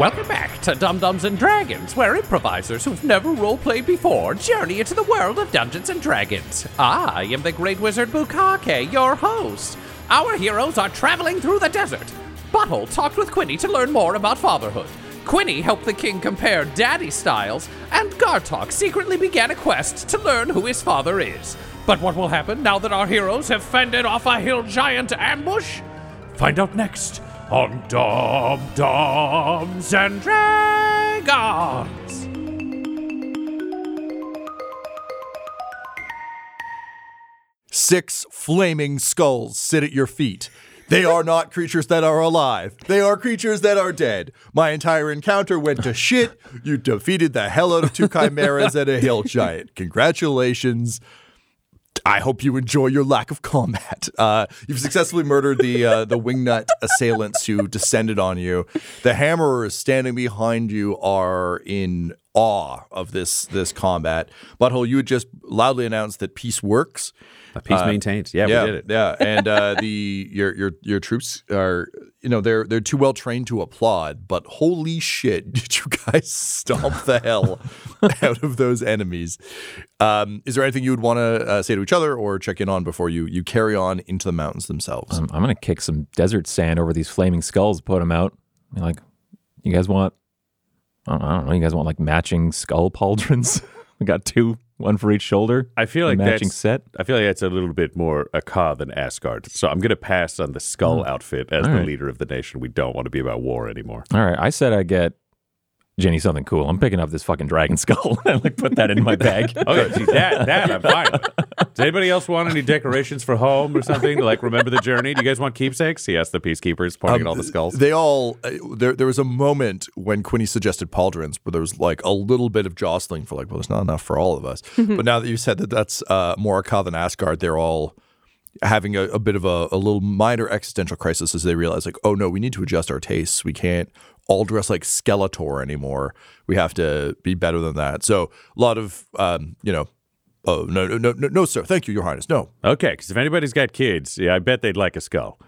Welcome back to Dumb-Dumbs and Dragons, where improvisers who've never roleplayed before journey into the world of Dungeons and Dragons. I am the Great Wizard Bukake, your host. Our heroes are traveling through the desert. Butthole talked with Quinny to learn more about fatherhood. Quinny helped the king compare daddy styles, and Gartok secretly began a quest to learn who his father is. But what will happen now that our heroes have fended off a hill giant ambush? Find out next on Dum Dums and Dragons. Six flaming skulls sit at your feet. They are not creatures that are alive. They are creatures that are dead. My entire encounter went to shit. You defeated the hell out of two chimeras and a hill giant. Congratulations. I hope you enjoy your lack of combat. Uh, you've successfully murdered the uh, the wingnut assailants who descended on you. The hammerers standing behind you are in awe of this this combat. Butthole, you had just loudly announced that peace works. A peace Uh, maintained. Yeah, yeah, we did it. Yeah, and uh, the your your your troops are you know they're they're too well trained to applaud, but holy shit, did you guys stomp the hell out of those enemies? Um, is there anything you would want to uh, say to each other or check in on before you you carry on into the mountains themselves? I'm, I'm gonna kick some desert sand over these flaming skulls, put them out. Be like, you guys want? I don't, I don't know. You guys want like matching skull pauldrons? we got two, one for each shoulder. I feel like matching that's, set. I feel like that's a little bit more Akka than Asgard. So I'm going to pass on the skull hmm. outfit as All the right. leader of the nation. We don't want to be about war anymore. All right, I said I get Jenny something cool. I'm picking up this fucking dragon skull and like put that in my bag. Okay, see that that I'm fine. with. Does anybody else want any decorations for home or something to like remember the journey? Do you guys want keepsakes? He asked the peacekeepers, pointing at all the skulls. They all uh, there. There was a moment when Quinny suggested pauldrons, where there was like a little bit of jostling for like, well, there's not enough for all of us. but now that you said that that's uh, more Akka than Asgard, they're all having a, a bit of a, a little minor existential crisis as they realize, like, oh no, we need to adjust our tastes. We can't all dress like Skeletor anymore. We have to be better than that. So a lot of um, you know. Oh no no no no no sir! Thank you, Your Highness. No, Okay, because if anybody's got kids, yeah, I bet they'd like a skull.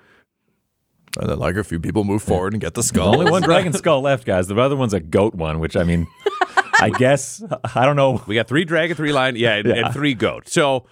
and then like a few people move forward and get the There's skull. only one dragon skull left, guys. The other one's a goat one, which I mean, I guess I don't know. We got three dragon, three lion, yeah, and, and three goat. So,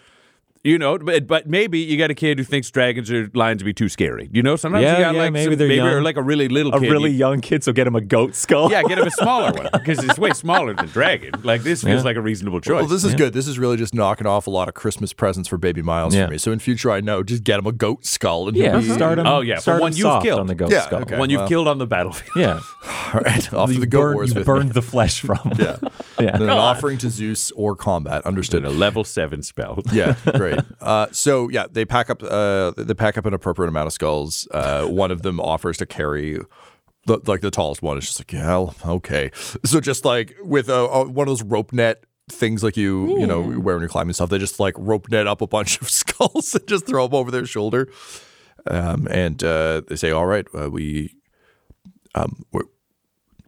you know, but, but maybe you got a kid who thinks dragons or lions would be too scary. You know, sometimes Yeah, you got yeah, like maybe some- they're maybe or like a really little A kid. really young kid, so get him a goat skull. yeah, get him a smaller one because it's way smaller than dragon. Like this feels Yeah. like a reasonable choice. Well, this is good. This is really just knocking off a lot of Christmas presents for baby Miles Yeah. for me. So in future, I know just get him a goat skull and yeah. he'll be- Start mm-hmm. him. Oh, yeah, for start one you've killed. on the goat Yeah, skull. okay. one you've killed on the battlefield. Yeah, All right, off to you the goat burn, wars you burned me. the flesh from. Yeah, yeah. and then an offering to Zeus or combat. Understood. A level seven spell. Yeah, great. Uh, so yeah, they pack up. Uh, they pack up an appropriate amount of skulls. Uh, one of them offers to carry. The, like the tallest one is just like, yeah, okay. So just like with a, a, one of those rope net things like you you know wear when you're climbing stuff, they just like rope net up a bunch of skulls and just throw them over their shoulder. Um, and uh, they say, all right, uh, we um, we're,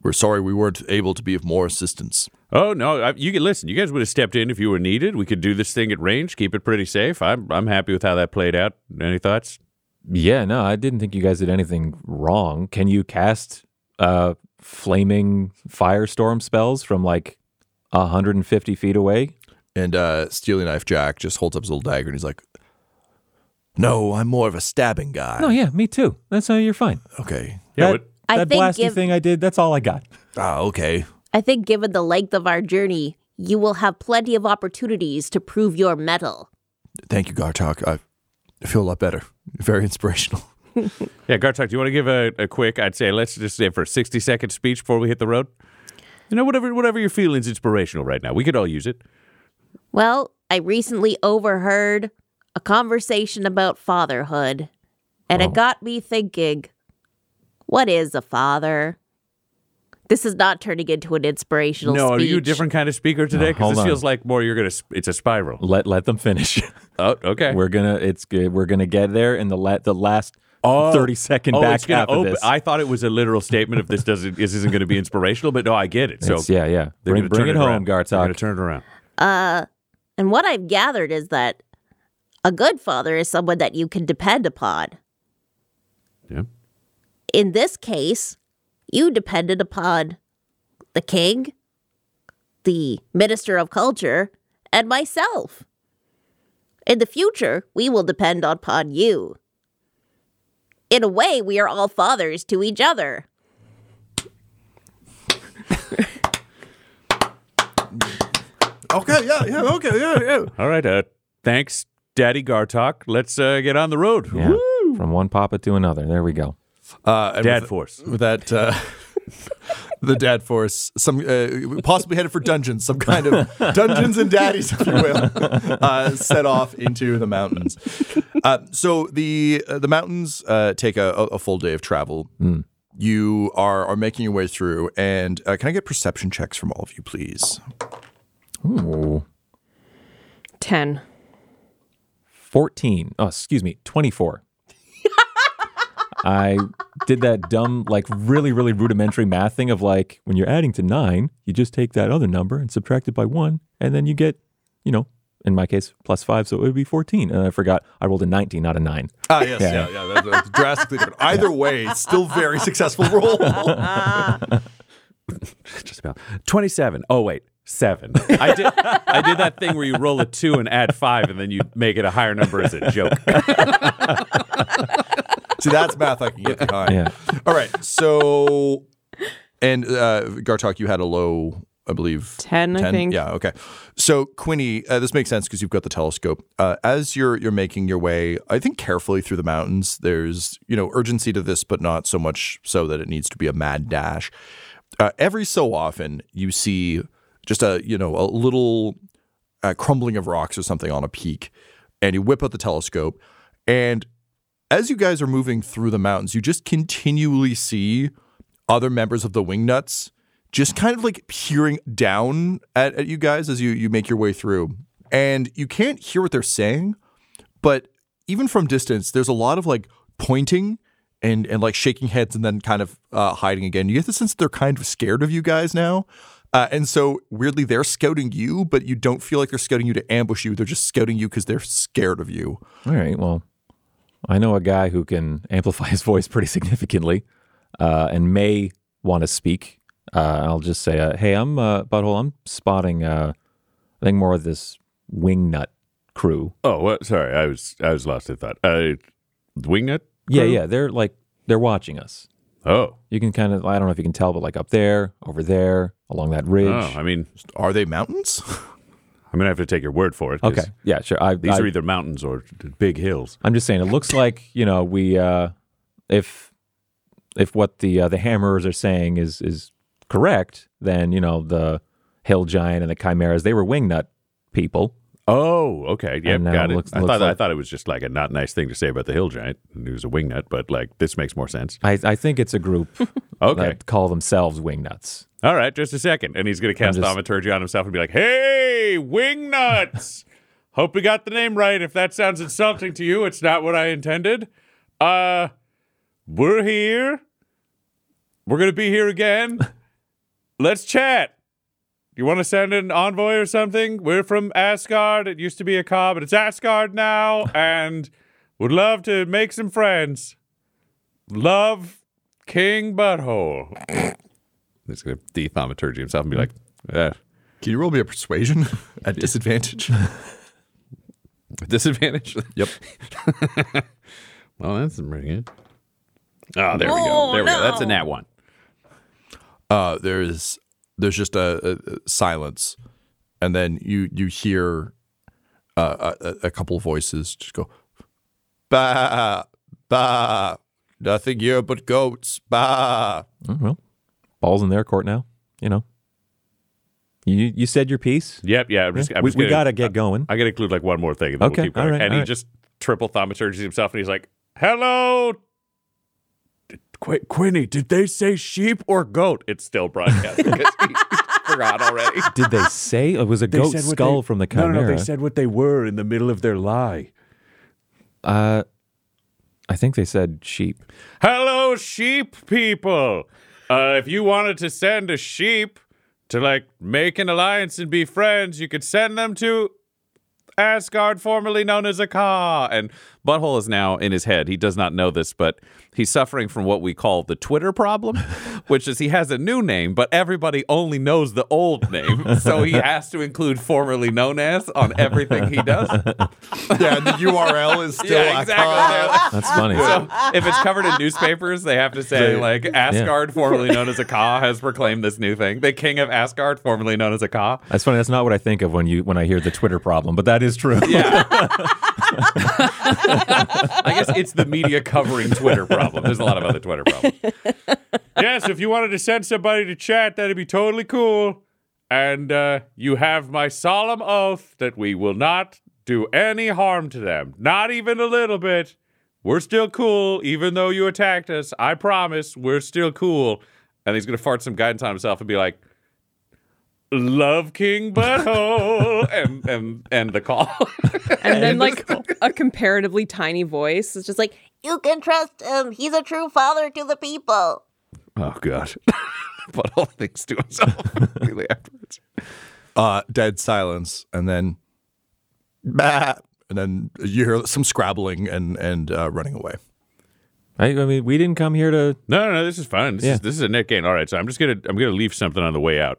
we're sorry we weren't able to be of more assistance. Oh no! I, you can listen. You guys would have stepped in if you were needed. We could do this thing at range, keep it pretty safe. I'm I'm happy with how that played out. Any thoughts? Yeah, no, I didn't think you guys did anything wrong. Can you cast uh flaming firestorm spells from like 150 feet away? And uh, Steely Knife Jack just holds up his little dagger and he's like, No, I'm more of a stabbing guy. No, yeah, me too. That's how you're fine. Okay. Yeah. that what- that think blasty give- thing I did, that's all I got. Ah, okay. I think given the length of our journey, you will have plenty of opportunities to prove your mettle. Thank you, Gartok. I feel a lot better. Very inspirational. Yeah, Gartok, do you want to give a, a quick, I'd say, let's just say for a 60 second speech before we hit the road? You know, whatever whatever you're feeling is inspirational right now. We could all use it. Well, I recently overheard a conversation about fatherhood, and it oh. got me thinking what is a father? This is not turning into an inspirational no, are you a different kind of speaker today? Because hold this on. feels like more you're going to, it's a spiral. Let let them finish. Oh, okay. we're gonna it's good. We're gonna get there in the la- the last Oh. thirty second oh, back it's gonna half of this. I thought it was a literal statement if this doesn't, this isn't going to be inspirational, but no, I get it. So It's- yeah, yeah. they're Bring, gonna bring turn it home, around. They're going to turn it around. Uh, and what I've gathered is that a good father is someone that you can depend upon. Yeah. In this case, you depended upon the king, the minister of culture, and myself. In the future, we will depend upon you. In a way, we are all fathers to each other. Okay, yeah, yeah, okay, yeah, yeah. All right. Uh, thanks, Daddy Gartok. Let's uh, get on the road. Yeah. From one papa to another. There we go. Uh, Dad with- Force. With that, uh, the dad force, some uh, possibly headed for dungeons, some kind of dungeons and daddies, if you will, uh, set off into the mountains. Uh, so the uh, the mountains uh, take a, a full day of travel. You are are making your way through, and uh, can I get perception checks from all of you, please? Ooh. 10. 14. Oh, excuse me, 24. I did that dumb, like really, really rudimentary math thing of like when you're adding to nine, you just take that other number and subtract it by one, and then you get, you know, in my case, plus five, so it would be 14. And I forgot I rolled a 19, not a nine. Ah, yes, yeah, yeah, that's, that's drastically different. Either way, still very successful roll. Just about. 27. Oh, wait. Seven. I did I did that thing where you roll a two and add five, and then you make it a higher number as a joke. See, that's math I can get behind. Yeah. All right. So, and uh, Gartok, you had a low, I believe. 10, I think. Yeah. Okay. So, Quinny, uh, this makes sense because you've got the telescope. Uh, as you're you're making your way, I think carefully through the mountains. There's you know urgency to this, but not so much so that it needs to be a mad dash. Uh, every so often, you see just a you know a little uh, crumbling of rocks or something on a peak, and you whip out the telescope, and as you guys are moving through the mountains, you just continually see other members of the Wingnuts just kind of like peering down at, at you guys as you, you make your way through. And you can't hear what they're saying, but even from distance, there's a lot of like pointing and, and like shaking heads and then kind of uh, hiding again. You get the sense that they're kind of scared of you guys now. Uh, and so weirdly, they're scouting you, but you don't feel like they're scouting you to ambush you. They're just scouting you because they're scared of you. All right. Well, I know a guy who can amplify his voice pretty significantly uh, and may want to speak. Uh, I'll just say, uh, hey, I'm uh, Butthole. I'm spotting, uh, I think, more of this wingnut crew. Oh, what? Sorry, I was I was lost in thought. Uh, wingnut. Yeah, crew? yeah. They're like, they're watching us. Oh, You can kind of, I don't know if you can tell, but like up there, over there, along that ridge. oh. I mean, Are they mountains? I'm gonna have to take your word for it. okay. Yeah, sure. I, These I, are either mountains or big hills. I'm just saying, it looks like you know we uh, if if what the uh, the hammerers are saying is is correct, then you know the hill giant and the chimeras they were wingnut people. Oh, okay. Yep, got it. looks- I looks thought I thought it was just like a not nice thing to say about the hill giant. He was a wingnut, but like this makes more sense. I, I think it's a group Okay. that call themselves wingnuts. All right, just a second. And he's going to cast just- thaumaturgy on himself and be like, hey, wingnuts. Hope we got the name right. If that sounds insulting to you, it's not what I intended. Uh, we're here. We're going to be here again. Let's chat. You want to send an envoy or something? We're from Asgard. It used to be a car, but it's Asgard now. And would love to make some friends. Love King Butthole. He's going to de-thaumaturgy himself and be like, uh, Can you roll me a persuasion at disadvantage? disadvantage? yep. well, that's pretty good. Oh, there we go. Oh, There we go. That's a nat one. Uh, there's there's just a, a- a silence, and then you you hear uh, a, a- a couple of voices just go, "Bah, bah, nothing here but goats, bah." Oh, well, ball's in their court now. You know. You you said your piece. Yep, yeah. I'm just, I'm we just we gonna- gotta get going. I got to include like one more thing. And then Okay, we'll keep going. all right, and all he right. just triple thaumaturgies himself and he's like, hello. Qu- Quinny, did they say sheep or goat? It's still broadcast because he forgot already. Did they say it was a goat said what skull they- from the chimera? no, no, they said what they were in the middle of their lie. uh, I think they said sheep. Hello, sheep people. Uh, if you wanted to send a sheep to like make an alliance and be friends, you could send them to Asgard, formerly known as Aka. And Butthole is now in his head. He does not know this, but he's suffering from what we call the Twitter problem, which is he has a new name, but everybody only knows the old name. So he has to include formerly known as on everything he does. Yeah, the URL is still yeah, exactly. That's funny. So if it's covered in newspapers, they have to say They- like Asgard, formerly known as Aka, has proclaimed this new thing. The king of Asgard, formerly known as Aka. That's funny. That's not what I think of when you when I hear the Twitter problem, but that is true. Yeah. I guess it's the media covering Twitter problem. There's a lot of other Twitter problems. yes, if you wanted to send somebody to chat, that'd be totally cool. And uh, you have my solemn oath that we will not do any harm to them, not even a little bit. We're still cool, even though you attacked us. I promise, we're still cool. And he's gonna fart some guidance on himself and be like, "Love King Butthole," and and end the call. And then like a comparatively tiny voice is just like, You can trust him. He's a true father to the people. Oh god. But Butthole thinks to himself immediately afterwards. uh, dead silence, and then, bah, and then you hear some scrabbling and and uh, running away. I, I mean, we didn't come here to. No, no, no, this is fine. This Yeah. is this is a net gain. All right, so I'm just gonna I'm gonna leave something on the way out.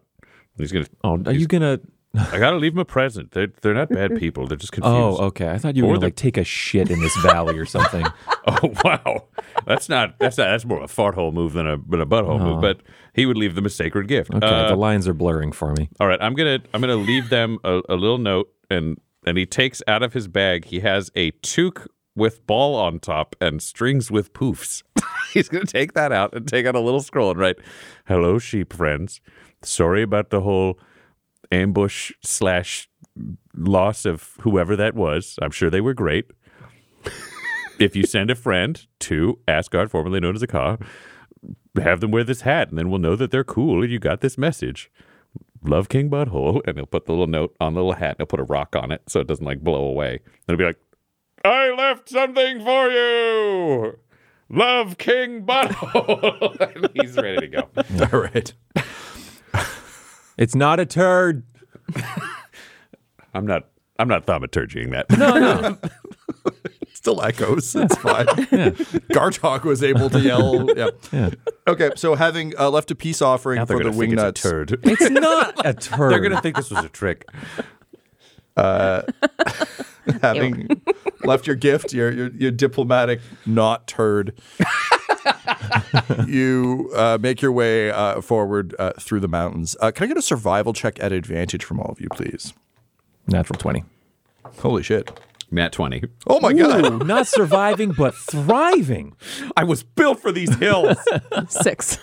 He's gonna. Oh, are you gonna? I gotta leave him a present. They're they're not bad people. They're just confused. Oh, okay. I thought you were Or gonna the- like take a shit in this valley or something. Oh wow, that's not that's not that's more of a fart hole move than a than a butthole move. But he would leave them a sacred gift. Okay, Uh, the lines are blurring for me. All right, I'm gonna I'm gonna leave them a, a little note, and and he takes out of his bag. He has a toque with ball on top and strings with poofs. He's gonna take that out and take out a little scroll and write, "Hello, sheep friends. Sorry about the whole ambush slash loss of whoever that was. I'm sure they were great. if you send a friend to Asgard, formerly known as a car, have them wear this hat, and then we'll know that they're cool and you got this message." love King Butthole, and he'll put the little note on the little hat. And he'll put a rock on it so it doesn't like blow away. And he'll be like, "I left something for you, love King Butthole." he's ready to go. All right. It's not a turd. I'm not. I'm not thaumaturgying that. No, no. Still echoes. It's fine. Gartok was able to yell. Yeah. Okay, so having uh, left a peace offering Now for the gonna it's a turd. It's not a turd. They're gonna think this was a trick. having left your gift, your your, your diplomatic not turd. you uh, make your way uh, forward uh, through the mountains. Uh, can I get a survival check at advantage from all of you, please? Natural 20. Holy shit! Nat twenty. Oh my god! Not surviving, but thriving. I was built for these hills. six.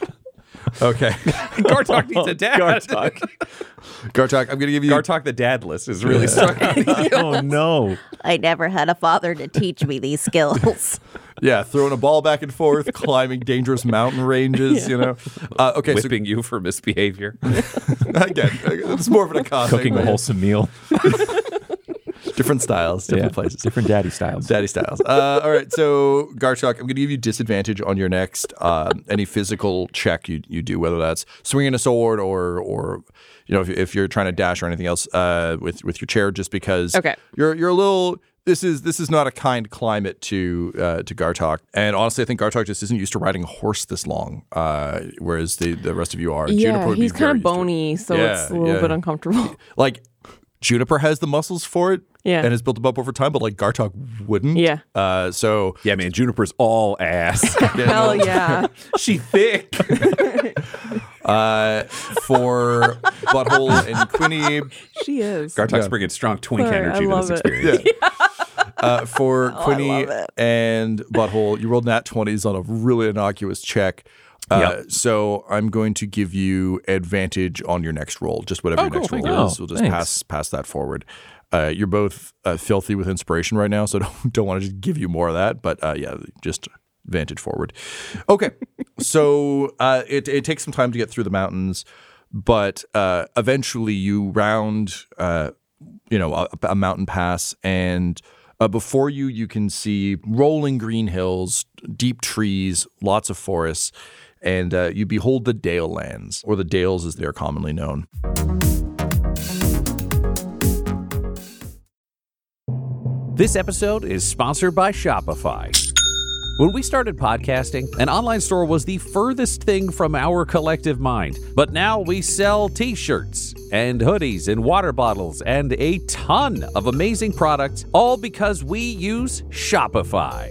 Okay, Gartok needs a dad. Gartok. Gartok, I'm going to give you. Gartok the dadless is really stuck on these hills. Oh, no. I never had a father to teach me these skills. Yeah, throwing a ball back and forth, climbing dangerous mountain ranges. You know. Uh, okay, so Whipping you for misbehavior. again, it's more of an accosting. Cooking a wholesome meal. Different styles, different Yeah. places. Different daddy styles. Daddy styles. Uh, all right, so Garchuk, I'm going to give you disadvantage on your next um, any physical check you, you do, whether that's swinging a sword or or you know if, if you're trying to dash or anything else uh, with with your chair, just because Okay. you're you're a little. This is this is not a kind climate to uh, to Gartok, and honestly, I think Gartok just isn't used to riding a horse this long, uh, whereas the, the rest of you are. Juniper Yeah, would be he's very kind of used to it. bony, so Yeah, it's a little yeah. bit uncomfortable. Like Juniper has the muscles for it, Yeah. and has built them up over time, but like Gartok wouldn't. Yeah. Uh, so Yeah, man, Juniper's all ass. Hell yeah. she thick. Uh, for Butthole and Quinny, She is. Gartok's Yeah. bringing strong twink Sorry, I energy to this it. experience. uh, for Oh, Quinny and Butthole, you rolled nat 20s on a really innocuous check. Uh, So I'm going to give you advantage on your next roll, just whatever Oh, your cool. next roll you. is. We'll just Thanks. pass pass that forward. Uh, you're both uh, filthy with inspiration right now, so don't don't want to just give you more of that. But uh, yeah, just advantage forward. Okay, so uh, it it takes some time to get through the mountains, but uh, eventually you round uh, you know a, a mountain pass and. Uh, before you, you can see rolling green hills, deep trees, lots of forests, and uh, you behold the Dale lands, or the Dales as they are commonly known. This episode is sponsored by Shopify. When we started podcasting, an online store was the furthest thing from our collective mind. But now we sell t shirts and hoodies and water bottles and a ton of amazing products, all because we use Shopify.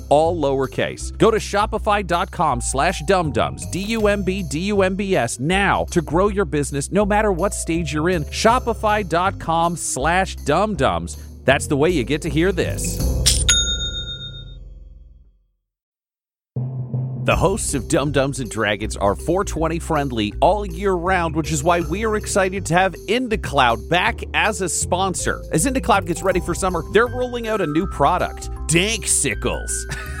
all lowercase. Go to shopify.com slash dumdums, D-U-M-B, D-U-M-B-S now to grow your business no matter what stage you're in. Shopify.com slash dumdums. That's the way you get to hear this. The hosts of Dumb-Dumbs and Dragons are 420 friendly all year round, which is why we are excited to have IndaCloud back as a sponsor. As IndaCloud gets ready for summer, they're rolling out a new product, Danksicles.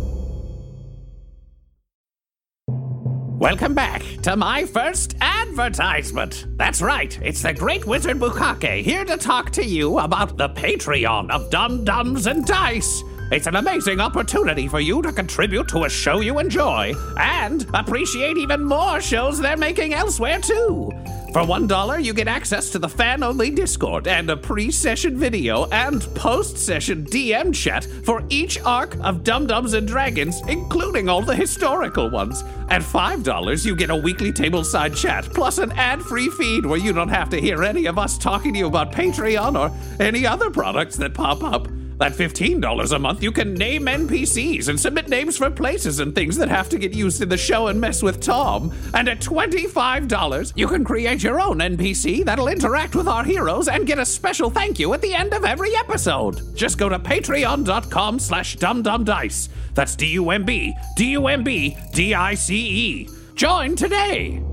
Welcome back to my first advertisement. That's right, it's the Great Wizard Bukake here to talk to you about the Patreon of Dumb-Dumbs and Dice. It's an amazing opportunity for you to contribute to a show you enjoy and appreciate even more shows they're making elsewhere, too. For $1, you get access to the fan only Discord and a pre session video and post session DM chat for each arc of Dumb-Dumbs and Dragons, including all the historical ones. At $5, you get a weekly tableside chat plus an ad free feed where you don't have to hear any of us talking to you about Patreon or any other products that pop up. At $15 a month, you can name NPCs and submit names for places and things that have to get used in the show and mess with Tom. And at $25, you can create your own NPC that'll interact with our heroes and get a special thank you at the end of every episode. Just go to patreon.com slash dumdumdice. That's D-U-M-B, D-U-M-B, D-I-C-E. Join today.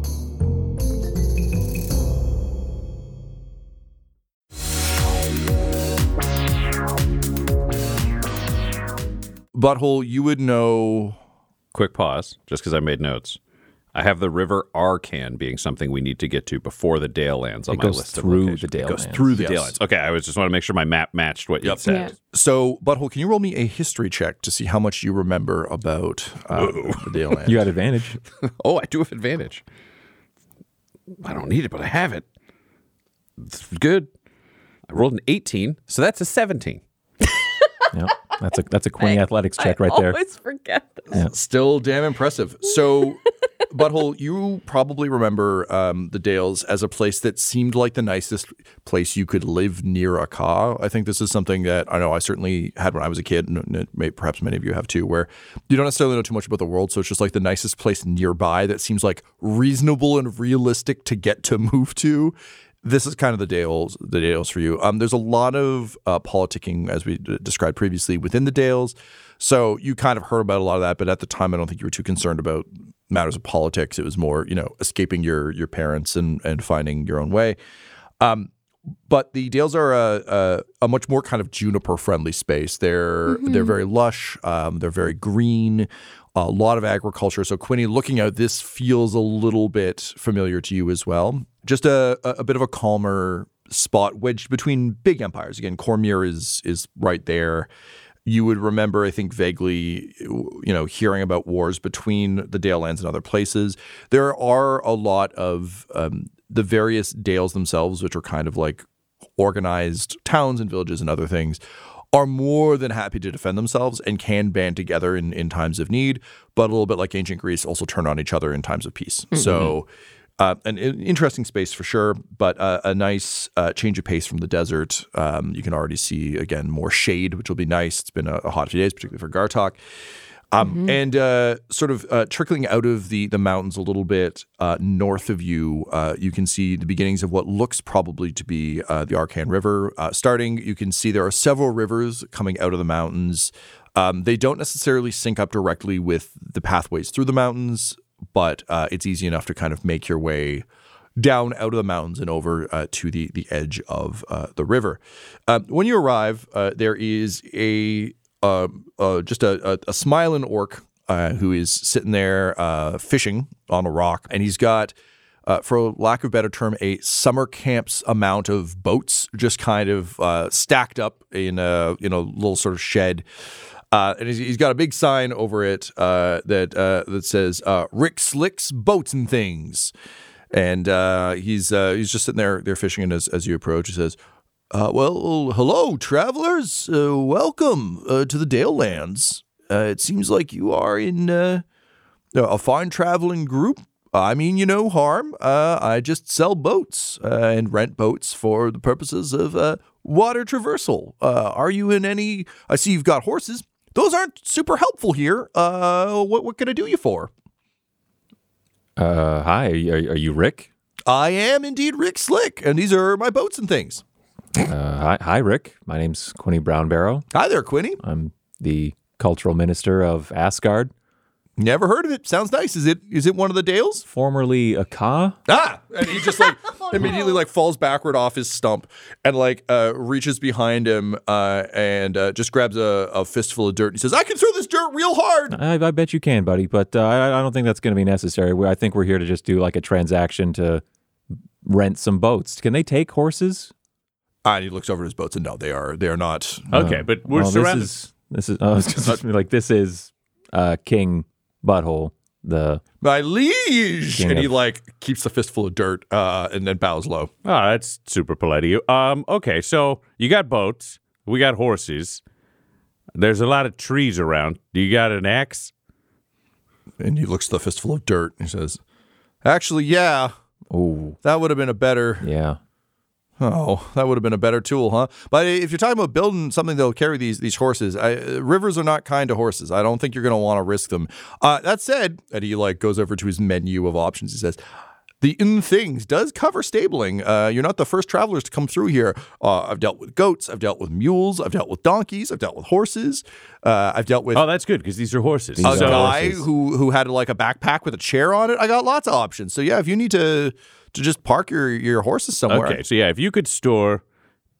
Butthole, you would know. Quick pause, just because I made notes. I have the River Arkhen being something we need to get to before the Dale lands on It my goes list through of the locations. Dale It goes lands. through the Yes. Dale lands. Okay, I was just want to make sure my map matched what you said. Yeah. So, Butthole, can you roll me a history check to see how much you remember about uh, the Dale lands? You got advantage. Oh, I do have advantage. I don't need it, but I have it. It's good. I rolled an 18, so that's a 17. yeah, that's a that's a Quinny athletics check right I there. always forget this. Still damn impressive. So, Butthole, you probably remember um, the Dales as a place that seemed like the nicest place you could live near a car. I think this is something that I know I certainly had when I was a kid, and and may, perhaps many of you have too, where you don't necessarily know too much about the world. So it's just like the nicest place nearby that seems like reasonable and realistic to get to move to. This is kind of the Dales, the Dales for you. Um, there's a lot of uh, politicking, as we d- described previously, within the Dales. So you kind of heard about a lot of that, but at the time, I don't think you were too concerned about matters of politics. It was more, you know, escaping your your parents and and finding your own way. Um, but the Dales are a, a, a much more kind of juniper friendly space. They're they're very lush. Um, they're very green. A lot of agriculture. So Quinny, looking out, this feels a little bit familiar to you as well. Just a a, bit of a calmer spot wedged between big empires. Again, Cormyr is is right there. You would remember, I think, vaguely, you know, hearing about wars between the Dale lands and other places. There are a lot of um, the various Dales themselves, which are kind of like organized towns and villages and other things, are more than happy to defend themselves and can band together in, in times of need, but a little bit like ancient Greece, also turn on each other in times of peace. So, uh, an, an interesting space for sure, but uh, a nice uh, change of pace from the desert. Um, you can already see, again, more shade, which will be nice. It's been a, a hot few days, particularly for Gartok. Um, And uh, sort of uh, trickling out of the the mountains a little bit uh, north of you, uh, you can see the beginnings of what looks probably to be uh, the Arkhen River. Uh, starting, you can see there are several rivers coming out of the mountains. Um, they don't necessarily sync up directly with the pathways through the mountains, but uh, it's easy enough to kind of make your way down out of the mountains and over uh, to the the edge of uh, the river. Um, when you arrive, uh, there is a uh, uh, just a, a, a smiling orc uh, who is sitting there fishing on a rock, and he's got. For lack of a better term, a summer camp's amount of boats just kind of stacked up in a in a little sort of shed, uh, and he's, he's got a big sign over it uh, that uh, that says uh, "Rick Slick's Boats and Things," and uh, he's uh, he's just sitting there there fishing, and as, as you approach, he says, "Well, hello, travelers. Welcome to the Dale Lands. It seems like you are in a fine traveling group. I mean, you no harm. I just sell boats and rent boats for the purposes of water traversal. Uh, are you in any? I see you've got horses. Those aren't super helpful here. Uh, what what can I do you for? Uh, hi, are you, are you Rick? I am indeed Rick Slick, and these are my boats and things. Uh, hi, hi, Rick. My name's Quinny Brownbarrow. Hi there, Quinny. I'm the cultural minister of Asgard, Never heard of it. Sounds nice. Is it is it one of the Dales? formerly a Ka. Ah, and he just like immediately like falls backward off his stump and like uh, reaches behind him uh, and uh, just grabs a, a fistful of dirt. He says, "I can throw this dirt real hard." I, I bet you can, buddy, but uh, I, I don't think that's going to be necessary. I think we're here to just do like a transaction to rent some boats. Can they take horses? Ah, and he looks over at his boats and no, they are they are not. Okay, but we're well, surrounded. This is, this is, I was just like, this is uh, King Butthole, the My liege, King and he of- like keeps the fistful of dirt uh, and then bows low. Oh, that's super polite of you. Um, okay, so you got boats, we got horses. There's a lot of trees around. Do you got an axe? And he looks at the fistful of dirt and he says, "Actually, yeah, oh that would have been a better yeah. Oh, that would have been a better tool, huh? But if you're talking about building something that'll carry these these horses, I, rivers are not kind to horses. I don't think you're going to want to risk them. Uh, that said, Eddie like goes over to his menu of options. He says, "The in things does cover stabling. Uh, you're not the first travelers to come through here. Uh, I've dealt with goats. I've dealt with mules. I've dealt with donkeys. I've dealt with horses. Uh, I've dealt with." Oh, that's good because these are horses. a are guy horses. who who had like a backpack with a chair on it. I got lots of options. So yeah, if you need to to just park your your horses somewhere. Okay, so yeah, if you could store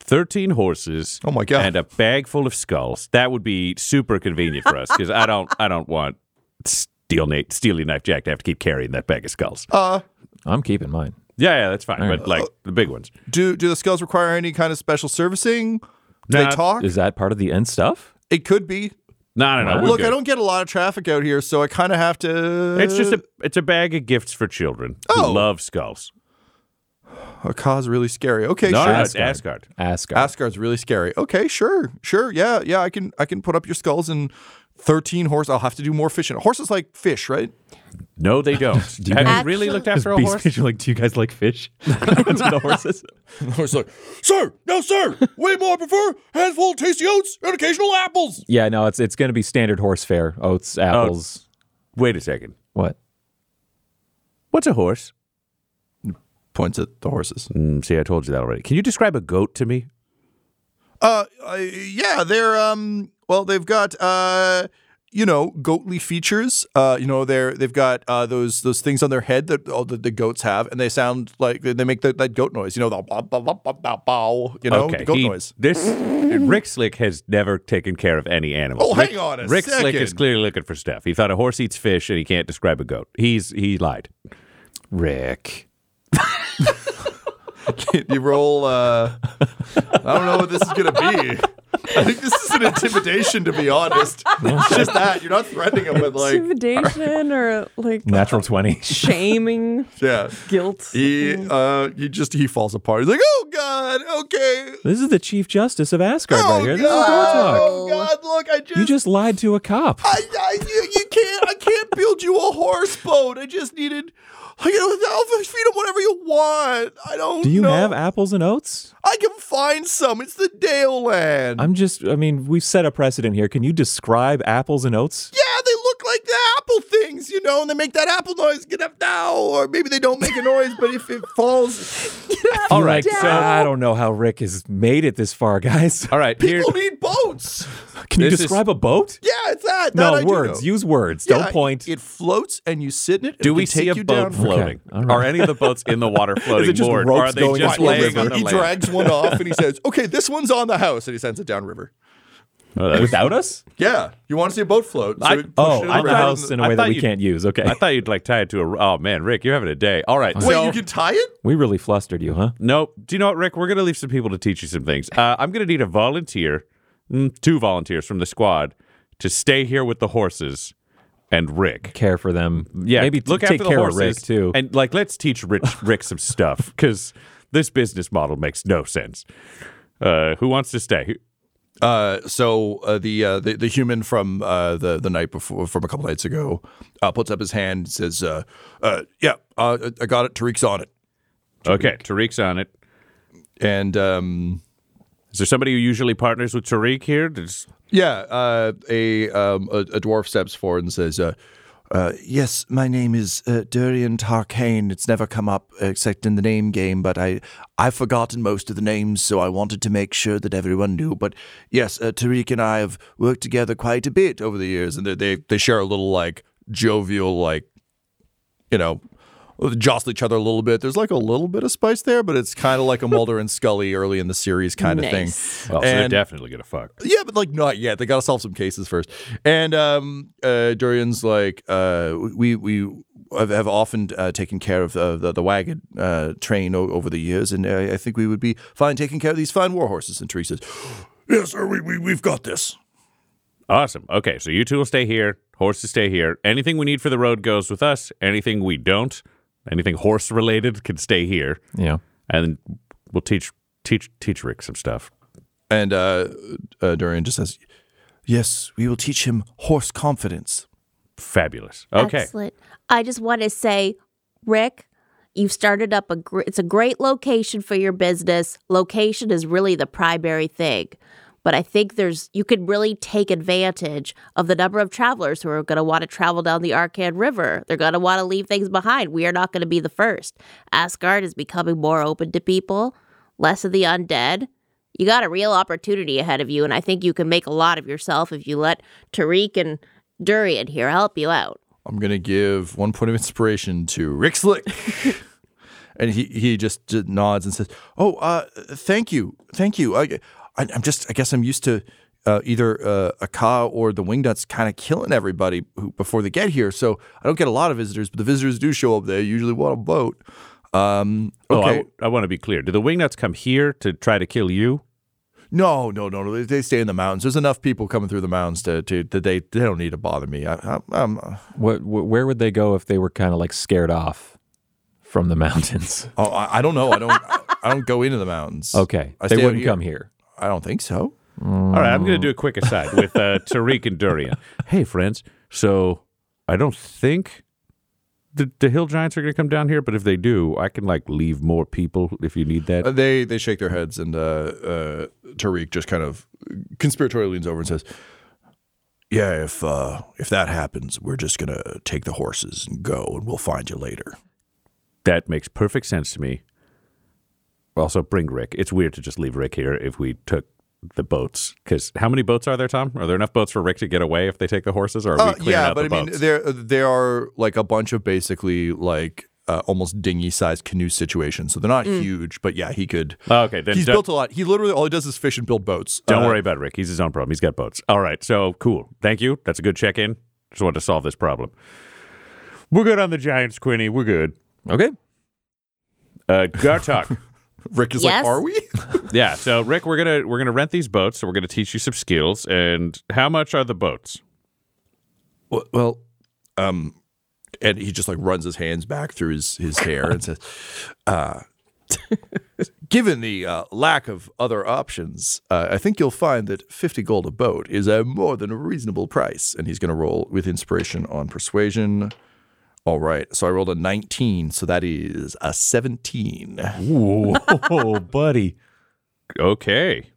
13 horses Oh my God. and a bag full of skulls, that would be super convenient for us because I don't I don't want Steel Nate, Steely Knife Jack to have to keep carrying that bag of skulls. Uh, I'm keeping mine. yeah, yeah, that's fine. But like the big ones. do do the skulls require any kind of special servicing? Do Nah, they talk? Is that part of the end stuff? It could be. No, no, no. we're Look, good. I don't get a lot of traffic out here, so I kind of have to. It's just a it's a bag of gifts for children Oh. who love skulls. a cause really scary. Okay, No, sure. no, it's Asgard. Asgard. Asgard's really scary. Okay, sure, sure. Yeah, yeah. I can I can put up your skulls and thirteen horse. I'll have to do more fishing. Horses like fish, right? No, they don't. you have guys- you really looked after a horse? Pigeon, like, do you guys like fish? to the horses. Horse like, sir, no, sir. Way more. I prefer handful of tasty oats and occasional apples. Yeah, no, it's it's going to be standard horse fare: oats, apples. Wait a second. What? What's a horse? Points at the horses. Mm, see, I told you that already. Can you describe a goat to me? Uh, uh, yeah, they're um. Well, they've got uh, you know, goatly features. Uh, you know, they're they've got uh those those things on their head that all the, the goats have, and they sound like they make that, that goat noise. You know, the bow, bow, bow, bow, bow, bow, you know, the goat he- noise. This Rick Slick has never taken care of any animals. Oh, Rick, hang on a Rick Slick is clearly looking for stuff. He thought a horse eats fish, and he can't describe a goat. He's he lied. Rick. you roll. Uh, I don't know what this is gonna be. I think this is an intimidation, to be honest. It's just that you're not threatening him with like, Intimidation or like Natural 20. shaming, yeah. guilt. He uh he just he falls apart. He's like, oh god, okay. This is the Chief Justice of Asgard Oh right here. This is god, Door oh god, look, I just You just lied to a cop. I, I you, you can't I can't build you a horse boat. I just needed know, I'll feed them whatever you want. I don't Do you know. have apples and oats? I can find some. It's the Dale land. I'm just, I mean, we've set a precedent here. Can you describe apples and oats? yeah, they look like the apple things, you know, and they make that apple noise. Get up now, or maybe they don't make a noise, but if it falls, All right, down. so I don't know how Rick has made it this far, guys. All right, here. people need boats. Can you This is- describe a boat? Yeah, it's that. that No, I do words. know. Use words. Yeah, Don't point. It floats and you sit in it. and Do it we can take see a you boat down. floating? Okay, all right. Are any of the boats in the water floating just moored, or are ropes they going just up the laying river. on the he land? drags one off and he says, "Okay, this one's on the house," and he sends it downriver. Oh, that's- Without us? Yeah, you want to see a boat float? So I- push Oh, it on the around. house in a I way that we can't use. Okay. I thought you'd like tie it to a. Oh man, Rick, you're having a day. All right, Wait, so you can tie it? we really flustered you, huh? Nope. Do you know what, Rick? We're going to leave some people to teach you some things. Uh, I'm going to need a volunteer, mm, two volunteers from the squad, to stay here with the horses and Rick. Care for them. Yeah, Maybe look take after the care horses of Rick too. and like let's teach Rich Rick some stuff because this business model makes no sense. Uh, who wants to stay? Uh, so uh, the, uh, the the human from uh, the the night before, from a couple nights ago, uh, puts up his hand, and says, uh, uh, "Yeah, uh, I got it. Tariq's on it." Okay, Tariq's on it. And um, Is there somebody who usually partners with Tariq here? Does- yeah, uh, a, um, a a dwarf steps forward and says, uh, uh, "Yes, my name is uh, Durian Tarkane. It's never come up except in the name game, but I I've forgotten most of the names, so I wanted to make sure that everyone knew. But yes, uh, Tariq and I have worked together quite a bit over the years, and they they, they share a little like jovial like you know." Jostle each other a little bit. There's like a little bit of spice there, but it's kind of like a Mulder and Scully early in the series kind of Nice. thing. well, so they're definitely gonna fuck. yeah, but like not yet. They got to solve some cases first. And um, uh, Durian's like, uh, we we have, have often uh, taken care of uh, the the wagon uh, train o- over the years, and uh, I think we would be fine taking care of these fine war horses. And Teresa says, "Yes, sir. We we we've got this." Awesome. Okay, so you two will stay here. Horses stay here. Anything we need for the road goes with us. Anything we don't, anything horse related, can stay here. yeah. And we'll teach teach teach Rick some stuff. And uh, uh, Durian just says, "Yes, we will teach him horse confidence." Fabulous. Okay. Excellent. I just want to say, Rick, You've started up a gr- it's a great location for your business. Location is really the primary thing. But I think there's you could really take advantage of the number of travelers who are going to want to travel down the Arkhen River. They're going to want to leave things behind. We are not going to be the first. Asgard is becoming more open to people, less of the undead. You got a real opportunity ahead of you, and I think you can make a lot of yourself if you let Tariq and Durian here help you out. I'm gonna give one point of inspiration to Rick Slick. and he, he just, just nods and says, "Oh, uh, thank you, thank you. I, I, I'm just, I guess I'm used to uh, either uh, a ka or the wingnuts kind of killing everybody who, before they get here. So I don't get a lot of visitors, but the visitors do show up. They usually want a boat. Um, Oh, okay, I, want to be clear. Do the wingnuts come here to try to kill you? no, no, no, no. They, they stay in the mountains. There's enough people coming through the mountains to, to that they they don't need to bother me. I, I, I'm, What, where would they go if they were kind of like scared off from the mountains? oh, I, I don't know. I don't I don't go into the mountains. Okay, I they wouldn't here. come here. I don't think so. All right, I'm going to do a quick aside with uh, Tariq and Durian. Hey, friends. So I don't think the, the hill giants are going to come down here, but if they do, I can like leave more people if you need that. Uh, they they shake their heads, and uh, uh, Tariq just kind of conspiratorially leans over and says, "Yeah, if uh, if that happens, we're just gonna take the horses and go, and we'll find you later." That makes perfect sense to me. Also, bring Rick. It's weird to just leave Rick here if we took the boats. Because how many boats are there, Tom? Are there enough boats for Rick to get away if they take the horses? Or are we Uh, clearing yeah, out but the I mean, there there are like a bunch of basically like uh, almost dinghy-sized canoe situations, so they're not huge. But yeah, he could. Oh, okay, then he's built a lot. He literally all he does is fish and build boats. Don't Uh, worry about Rick. He's his own problem. He's got boats. All right. So cool. Thank you. That's a good check in. Just wanted to solve this problem. We're good on the Giants, Quinny. We're good. Okay. Uh, Gartok. Rick is Yes. like, "Are we?" yeah. So Rick, we're gonna we're gonna rent these boats. So we're gonna teach you some skills. And how much are the boats? Well, well, um, and he just like runs his hands back through his, his hair and says, uh, given the uh, lack of other options, uh, I think you'll find that 50 gold a boat is a more than reasonable price. And he's going to roll with inspiration on persuasion. All right. So I rolled a 19. So that is a 17. Whoa, buddy. Okay.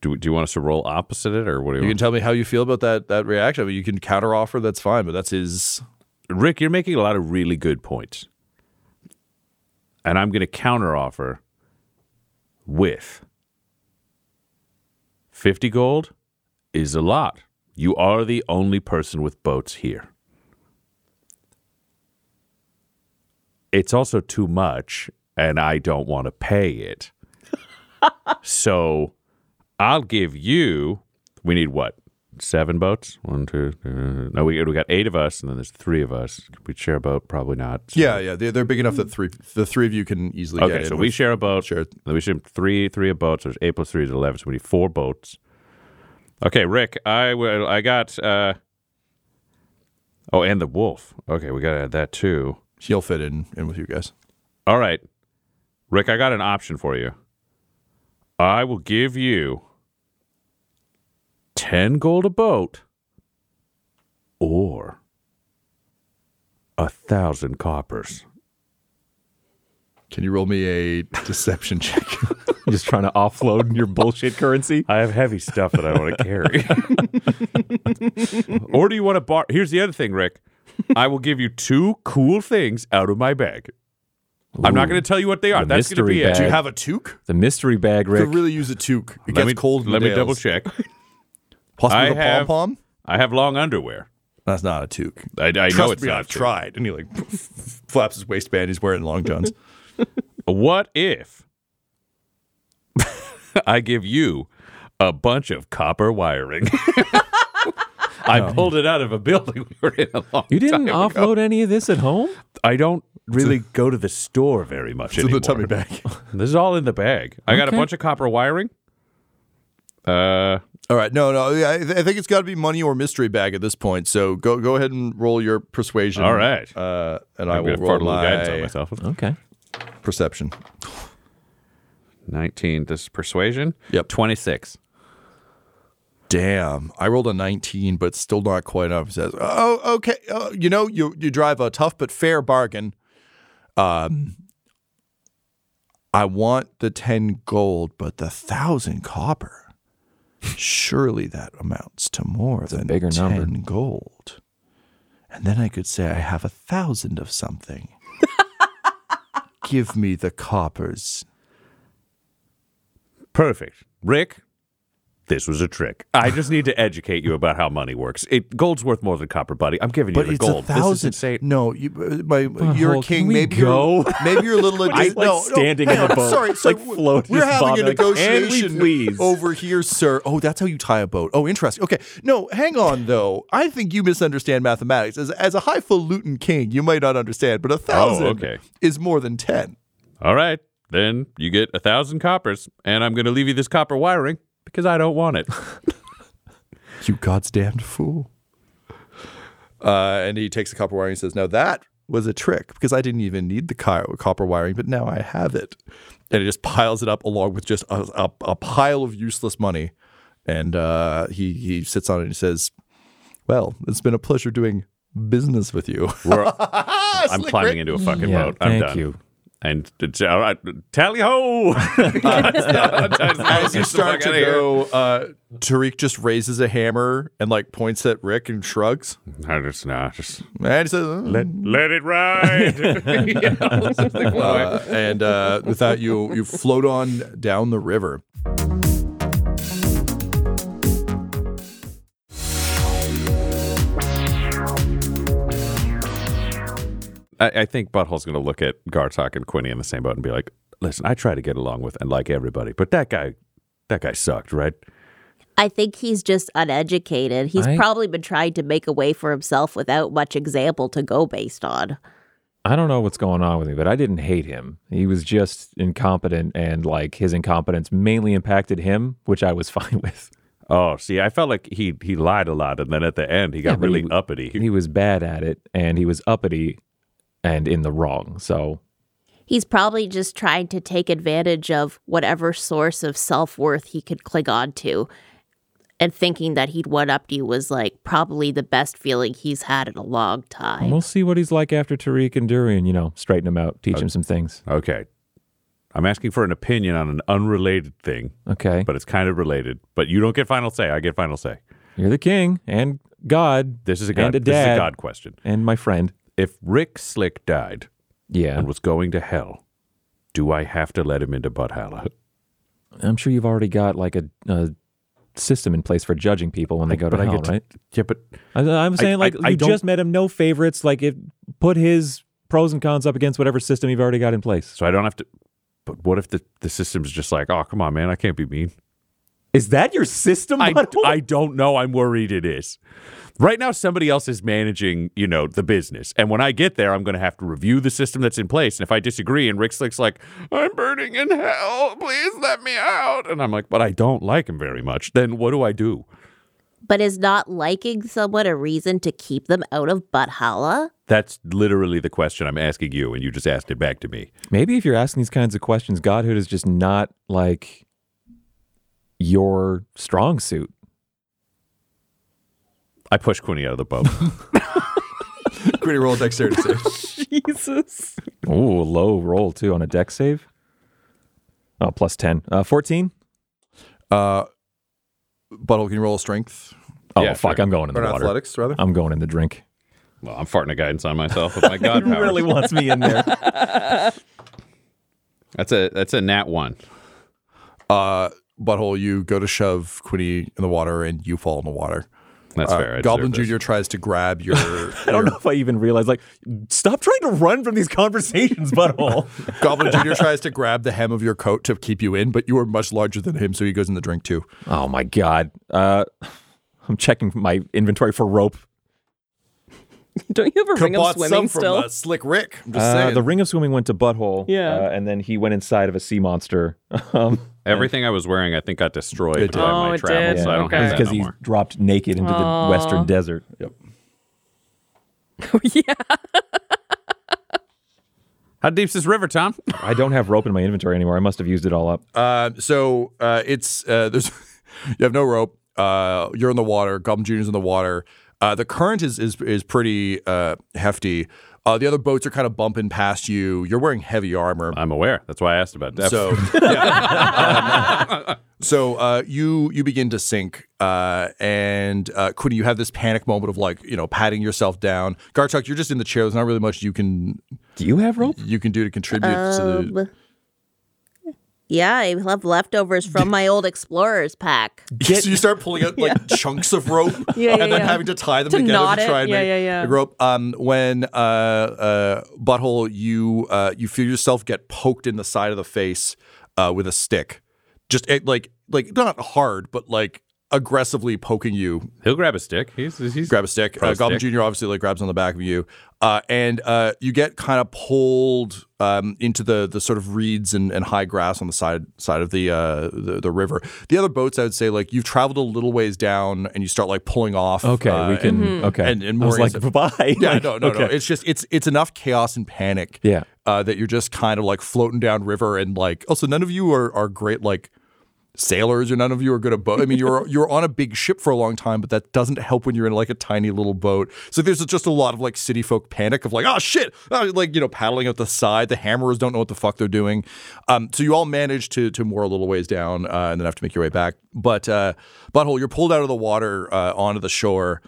Do, do you want us to roll opposite it, or what do you, You can tell me how you feel about that, that reaction. I mean, you can counter offer. That's fine. But that's his. Rick, you're making a lot of really good points, and I'm going to counteroffer with fifty gold is a lot. You are the only person with boats here. It's also too much, and I don't want to pay it. so I'll give you. We need what? Seven boats? One, two, three. No, we we got eight of us, and then there's three of us. We share a boat? Probably not. So- Yeah, yeah. They're, they're big enough that three the three of you can easily get Okay, so we share a boat. Share- we share three three of boats. There's eight plus three is eleven. So we need four boats. Okay, Rick, I will. I got. uh Oh, and the wolf. Okay, we got to add that too. He'll fit in in with you guys. All right, Rick, I got an option for you. I will give you ten gold a boat, or a thousand coppers. Can you roll me a deception check? Just trying to offload your bullshit currency. I have heavy stuff that I want to carry. or do you want to bar? Here's the other thing, Rick. I will give you two cool things out of my bag. I'm not going to tell you what they are. The That's going to be mystery it. Do you have a toque? The mystery bag, Rick. Could really use a toque. It Let gets me, cold. Let me double check. Possibly I with a have- pom pom. I have long underwear. That's not a toque. I, I know it's me, not I've tried. And he like flaps his waistband. He's wearing long johns. What if I give you a bunch of copper wiring? I pulled it out of a building we were in a long you didn't time ago. offload any of this at home? I don't really go to the store very much It's in anymore. the tummy bag. This is all in the bag. I got a Okay. bunch of copper wiring. Uh, All right. No, no. I, I think it's got to be money or mystery bag at this point. So go go ahead and roll your persuasion. All right. Uh, and I I'm will gonna roll fart a little guidance on my myself. Okay. perception. Nineteen. This is persuasion. Yep. Twenty-six. Damn, I rolled a 19, but still not quite enough. He says, "Oh, okay. Uh, you know, you you drive a tough but fair bargain. Um, I want the 10 gold, but the thousand copper. Surely that amounts to more a than bigger 10 number. gold. And then I could say I have a thousand of something. Give me the coppers. Perfect. Rick, this was a trick. I just need to educate you about how money works. It gold's worth more than copper, buddy. I'm giving you But the it's gold. a This is thousand. insane. No, you, uh, my, you're a king. Maybe go? you're maybe you're a little. I, addi- like, no, standing no, in the boat, Sorry, sorry. like, float, We're just having a bobbing, like, negotiation please?" over here, sir. Oh, that's how you tie a boat. Oh, interesting. Okay, no, hang on though. I think you misunderstand mathematics. As as a highfalutin king, you might not understand, but a thousand Oh, okay. is more than ten. All right. Then you get a thousand coppers, and I'm going to leave you this copper wiring because I don't want it. You God's damned fool. Uh, and he takes the copper wiring and says, Now that was a trick because I didn't even need the co- copper wiring, but now I have it. And he just piles it up along with just a, a, a pile of useless money. And uh, he, he sits on it and he says, Well, it's been a pleasure doing business with you. I'm climbing into a fucking Yeah, boat. I'm thank done. you. And it's, all right, tally ho! As you start to go, uh, Tariq just raises a hammer and like points at Rick and shrugs. I just, not. just And he says, "Uh, let, let it ride. You know, uh, and uh, with that, you you float on down the river. I, I think Butthole's going to look at Gartok and Quinny in the same boat and be like, "Listen, I try to get along with and like everybody, but that guy, that guy sucked, right? I think he's just uneducated. He's I- probably been trying to make a way for himself without much example to go based on. I don't know what's going on with me, but I didn't hate him. He was just incompetent, and like his incompetence mainly impacted him, which I was fine with. Oh, see, I felt like he he lied a lot, and then at the end he got Yeah, really he- uppity. He was bad at it, and he was uppity and in the wrong. So He's probably just trying to take advantage of whatever source of self worth he could cling on to. And thinking that he'd one up you was like probably the best feeling he's had in a long time. we'll see what he's like after Tariq and Durian. You know, straighten him out, teach him some things. okay. I'm asking for an opinion on an unrelated thing, Okay, but it's kind of related. But you don't get final say. I get final say. you're the king and God. This is a God. and a This is a God question. and my friend. If Rick Slick died Yeah, and was going to hell, do I have to let him into Butthalla? I'm sure you've already got like a, a system in place for judging people when they go to hell, to- right? Yeah, but I, I'm saying like I you just met him, no favorites. Like it put his pros and cons up against whatever system you've already got in place. so I don't have to. But what if the, the system's just like, oh, come on, man, I can't be mean? Is that your system? I, I don't know. I'm worried it is. Right now, somebody else is managing, you know, the business. And when I get there, I'm going to have to review the system that's in place. And if I disagree and Rick Slick's like, I'm burning in hell, please let me out. And I'm like, but I don't like him very much. Then what do I do? But is not liking someone a reason to keep them out of Butthalla? That's literally the question I'm asking you. And you just asked it back to me. Maybe if you're asking these kinds of questions, godhood is just not like your strong suit. I push Quinny out of the boat. Gritty roll dexterity save. Jesus. Ooh, low roll too on a dex save. Oh, plus 10. Uh, 14? Uh, Butthole, can you roll a strength Oh, Yeah, fuck. sure. I'm going in or the water. athletics rather? I'm going in the drink. well, I'm farting a guidance on myself with my God powers. really wants me in there. That's a that's a nat one. Uh, Butthole, you go to shove Quinny in the water and you fall in the water. That's Uh, fair. I Goblin Jr. this. tries to grab your. I don't know if I even realized. Like, stop trying to run from these conversations, butthole. Goblin Jr. tries to grab the hem of your coat to keep you in, but you are much larger than him, so he goes in the drink too. oh my god. Uh, I'm checking my inventory for rope. Don't you have a ring of swimming still? uh, Slick Rick. I'm just Uh, saying. the ring of swimming went to butthole. Yeah. uh, and then he went inside of a sea monster. um, Everything I was wearing, I think, got destroyed It did. by Oh, my it travels. did? So I don't Okay. have that because no he more. dropped naked into the western desert. Yep. yeah. How deep's this river, Tom? I don't have rope in my inventory anymore. I must have used it all up. Uh, so uh, it's uh, there's you have no rope. Uh, you're in the water. Goblin Junior's in the water. Uh, the current is is is pretty uh, hefty. Uh, the other boats are kind of bumping past you. You're wearing heavy armor. I'm aware. That's why I asked about that. So, yeah. Um, so uh, you you begin to sink, uh, and uh, Quinny, you have this panic moment of like you know patting yourself down. Gartok, you're just in the chair. There's not really much you can Do you have rope? you can do to contribute to the. Yeah, I have leftovers from my old explorers pack. so you start pulling out like chunks of rope Yeah, and yeah, then yeah. having to tie them To together knot to it. try and Yeah, make yeah, yeah. the rope. Um, when uh, uh, butthole, you uh, you feel yourself get poked in the side of the face uh, with a stick, just eh, like like not hard, but like aggressively poking you. He'll grab a stick. He's he's Grab a stick. Uh, Goblin. Junior obviously like grabs on the back of you, uh, and uh, you get kind of pulled um, into the the sort of reeds and, and high grass on the side side of the, uh, the the river. The other boats, I would say, like you've traveled a little ways down, and you start like pulling off. Okay, uh, we can. and- Okay, and- and I was like, bye. yeah, Like, no, no, no. It's just it's it's enough chaos and panic. Yeah. uh, that you're just kind of like floating down river and like. Also, none of you are are great like sailors, or none of you are good at boat. I mean, you're you're on a big ship for a long time, but that doesn't help when you're in like a tiny little boat. So there's just a lot of like city folk panic of like, oh shit, uh, like you know, paddling out the side. The hammerers don't know what the fuck they're doing. Um, so you all manage to to moor a little ways down, uh, and then have to make your way back. But uh, butthole, you're pulled out of the water uh, onto the shore.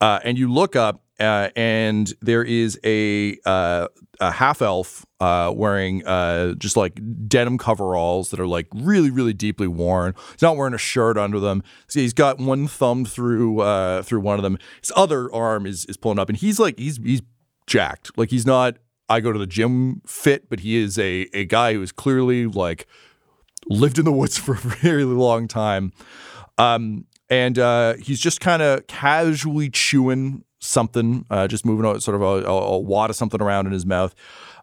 Uh, and you look up, uh, and there is a, uh, a half elf uh, wearing uh, just like denim coveralls that are like really, really deeply worn. He's not wearing a shirt under them. So he's got one thumb through uh, through one of them. His other arm is is pulling up, and he's like he's he's jacked. Like he's not. I go to the gym fit, but he is a a guy who is clearly like lived in the woods for a very long time. Um, and uh, he's just kind of casually chewing something, uh, just moving out sort of a, a, a wad of something around in his mouth.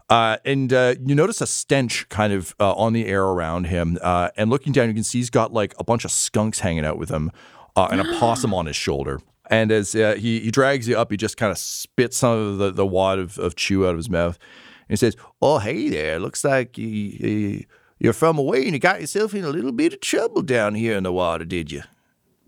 Uh, and uh, you notice a stench kind of uh, on the air around him. Uh, and looking down, you can see he's got like a bunch of skunks hanging out with him uh, and a possum on his shoulder. And as he, he drags you up, he just kind of spits some of the, the wad of, of chew out of his mouth. And he says, Oh, hey there. Looks like you, you, you're from away and you got yourself in a little bit of trouble down here in the water, did you?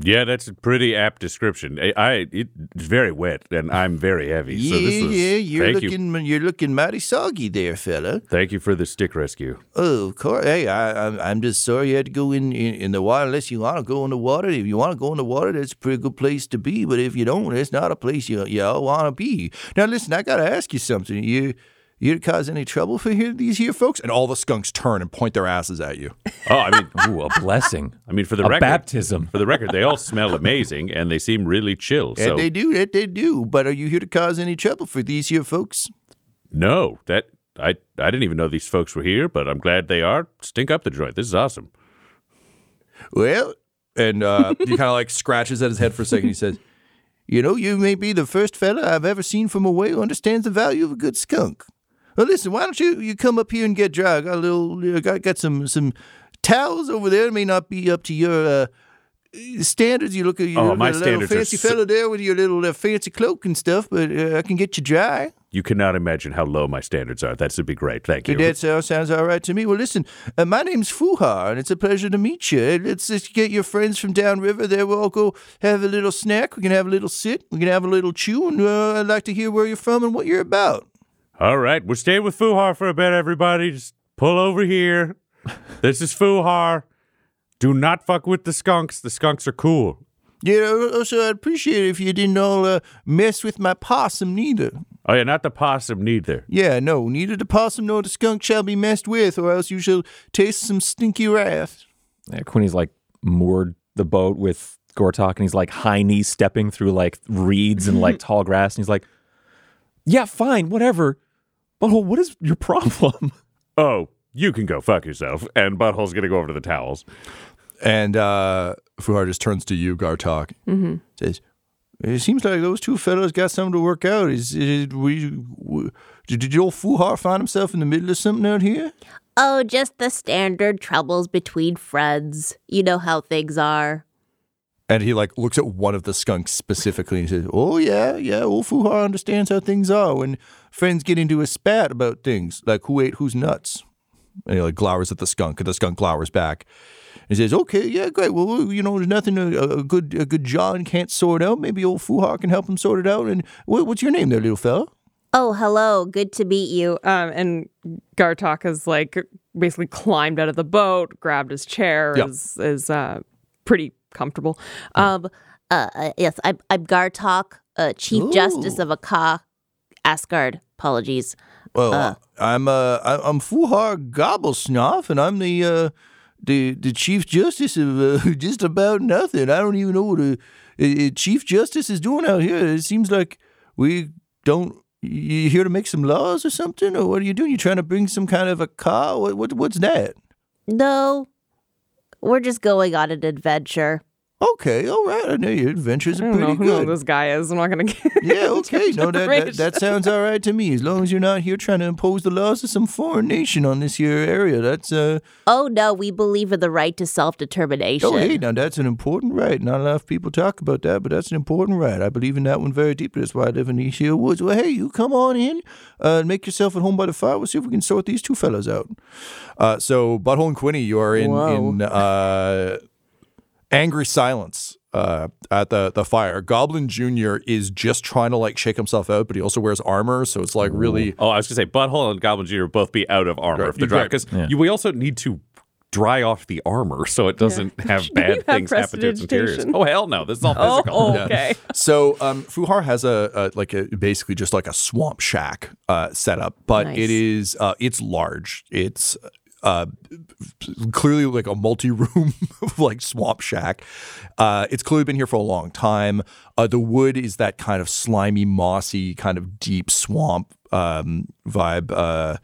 Yeah, that's a pretty apt description. I, I it's very wet and I'm very heavy. Yeah, so this was, yeah, you're thank you, looking you're looking mighty soggy there, fella. thank you for the stick rescue. Oh, of course. Hey, I, I'm I'm just sorry you had to go in, in, in the water. Unless you want to go in the water, if you want to go in the water, that's a pretty good place to be. But if you don't, it's not a place you you all want to be. Now, listen, I gotta ask you something. You you to cause any trouble for here, these here folks? And all the skunks turn and point their asses at you. Oh, I mean, Ooh, a blessing. I mean for the a record, baptism. for the record, they all smell amazing and they seem really chill. And they do that, they do. But are you here to cause any trouble for these here folks? no, that I I didn't even know these folks were here, but I'm glad they are. Stink up the joint. This is awesome. Well, and uh, he kind of like scratches at his head for a second. He says, "You know, you may be the first fella I've ever seen from away who understands the value of a good skunk. Well, listen, why don't you you come up here and get dry? I got a little, I got got some some towels over there. It may not be up to your uh, standards. You look at you Oh, my a little standards fancy so- fella there with your little uh, fancy cloak and stuff, but uh, I can get you dry." You cannot imagine how low my standards are. That should be great. Thank you. That sounds, sounds all right to me. Well, listen, uh, my name's Fuhar, and it's a pleasure to meet you. Let's just get your friends from downriver there. We'll all go have a little snack. We can have a little sit. We can have a little chew, and uh, I'd like to hear where you're from and what you're about. All right, we're staying with Fuhar for a bit, everybody. Just pull over here. this is Fuhar. Do not fuck with the skunks. The skunks are cool. Yeah, also, I'd appreciate it if you didn't all uh, mess with my possum, neither. Oh yeah, not the possum neither. Yeah, no, neither the possum nor the skunk shall be messed with, or else you shall taste some stinky wrath. Yeah, Quinny's like moored the boat with Gartok, and he's like high knee stepping through like reeds and like tall grass, and he's like, "Yeah, fine, whatever." Butthole, what is your problem? Oh, you can go fuck yourself. And Butthole's gonna go over to the towels. And uh, Fuhar just turns to you, Gartok. Mm-hmm. Says, "It seems like those two fellows got something to work out. Is, is we, we did, did old Fuhar find himself in the middle of something out here? Oh, just the standard troubles between friends. You know how things are. And he like looks at one of the skunks specifically and says, "Oh yeah, yeah. Old Fuhar understands how things are when friends get into a spat about things like who ate whose nuts." And he like glowers at the skunk, and the skunk glowers back. He says, "Okay, yeah, great. Well, you know, there's nothing a, a good a good John can't sort out. Maybe old Fuhar can help him sort it out. And what, what's your name, there, little fella?" Oh, hello. Good to meet you. Um, and Gartok has like basically climbed out of the boat, grabbed his chair, Yep. is is uh pretty comfortable. Um, Uh, uh, yes, I'm, I'm Gartok, uh, Chief Justice of Aka Asgard. Apologies. Well, I'm uh, I'm Fuhar Gobblesnoff, and I'm the uh, the the Chief Justice of uh, just about nothing. I don't even know what a, a- a Chief Justice is doing out here. It seems like we don't. You here to make some laws or something, or what are you doing? You trying to bring some kind of a car? What, what what's that? No, we're just going on an adventure. Okay, all right. I know your adventures I are don't know pretty who good. this guy is. I'm not gonna get Yeah, okay. No, that, that that sounds all right to me. As long as you're not here trying to impose the laws of some foreign nation on this here area, that's uh. Oh no, we believe in the right to self determination. Oh, hey, now that's an important right. Not a lot of people talk about that, but that's an important right. I believe in that one very deeply. That's why I live in these here woods. Well, hey, you come on in, uh, and make yourself at home by the fire. We'll see if we can sort these two fellas out. Uh, so, Butthole and Quinny, you are in Whoa. in uh, angry silence uh, at the the fire. Goblin Junior is just trying to like shake himself out, but he also wears armor, so it's like really. Oh, I was gonna say Butthole and Goblin Jr. both be out of armor Right, if they're dry right. because Yeah. we also need to dry off the armor so it doesn't have bad have things happen to its interiors. Oh hell no, this is all Oh, physical. okay. So um, Fuhar has a, a like a basically just like a swamp shack uh, set up, but Nice. it is uh, it's large. It's uh, clearly like a multi-room like swamp shack. Uh, it's clearly been here for a long time. Uh, the wood is that kind of slimy, mossy, kind of deep swamp um, vibe. Uh,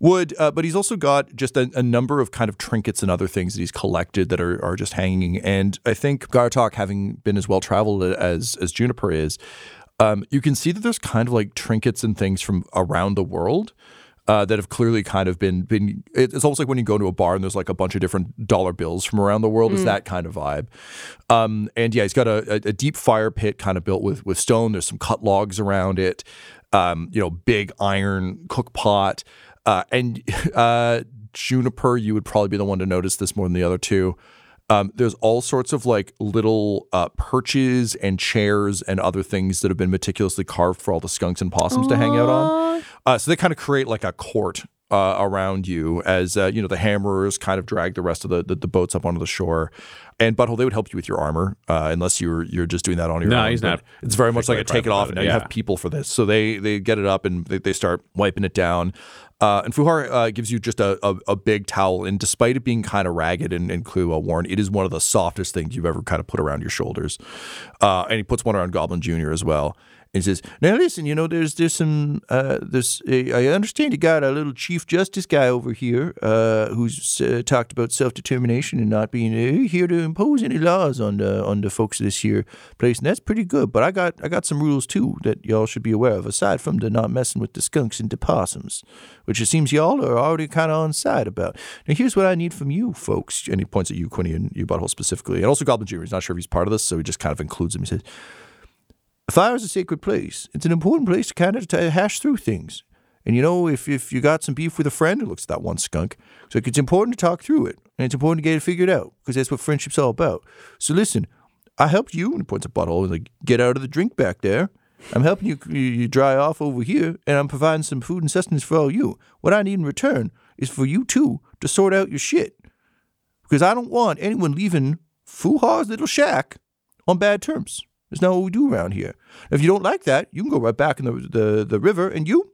wood, uh, but he's also got just a, a number of kind of trinkets and other things that he's collected that are, are just hanging. And I think Gartok, having been as well traveled as as Juniper is, um, you can see that there's kind of like trinkets and things from around the world. Uh, that have clearly kind of been been. It's almost like when you go to a bar and there's like a bunch of different dollar bills from around the world. It's that kind of vibe. Um, and yeah, he's got a, a, a deep fire pit kind of built with with stone. There's some cut logs around it. Um, you know, big iron cook pot. Uh, and uh, Juniper, you would probably be the one to notice this more than the other two. Um, there's all sorts of like little uh, perches and chairs and other things that have been meticulously carved for all the skunks and possums to hang out on. Uh, so they kind of create like a court uh, around you as uh, you know the hammerers kind of drag the rest of the, the, the boats up onto the shore. And Butthole, they would help you with your armor uh, unless you're you're just doing that on your No, own. he's But not It's very much like a take it off, and now it, you have people for this. So they they get it up and they, they start wiping it down. Uh, and Fuhar uh, gives you just a, a, a big towel, and despite it being kind of ragged and, and clearly well worn, it is one of the softest things you've ever kind of put around your shoulders. Uh, and he puts one around Goblin Junior as well. And says, "Now listen, you know, there's there's some uh, uh, I understand you got a little Chief Justice guy over here uh, who's uh, talked about self determination and not being uh, here to impose any laws on the on the folks of this here place, and that's pretty good. But I got I got some rules too that y'all should be aware of, aside from the not messing with the skunks and the possums, which it seems y'all are already kind of on side about. Now here's what I need from you folks, he points at you, Quinny, and you butthole specifically, and also Goblin Junior. He's not sure if he's part of this, so he just kind of includes him. He says. Fire is a sacred place. It's an important place to kind of to hash through things. And you know, if, if you got some beef with a friend, who looks at that one skunk. So it's important to talk through it. And it's important to get it figured out because that's what friendship's all about. So listen, I helped you, and he points a bottle, like, get out of the drink back there. I'm helping you, you, dry off over here, and I'm providing some food and sustenance for all you. What I need in return is for you two to sort out your shit. Because I don't want anyone leaving Fuhar's little shack on bad terms. That's not what we do around here. If you don't like that, you can go right back in the the, the river, and you,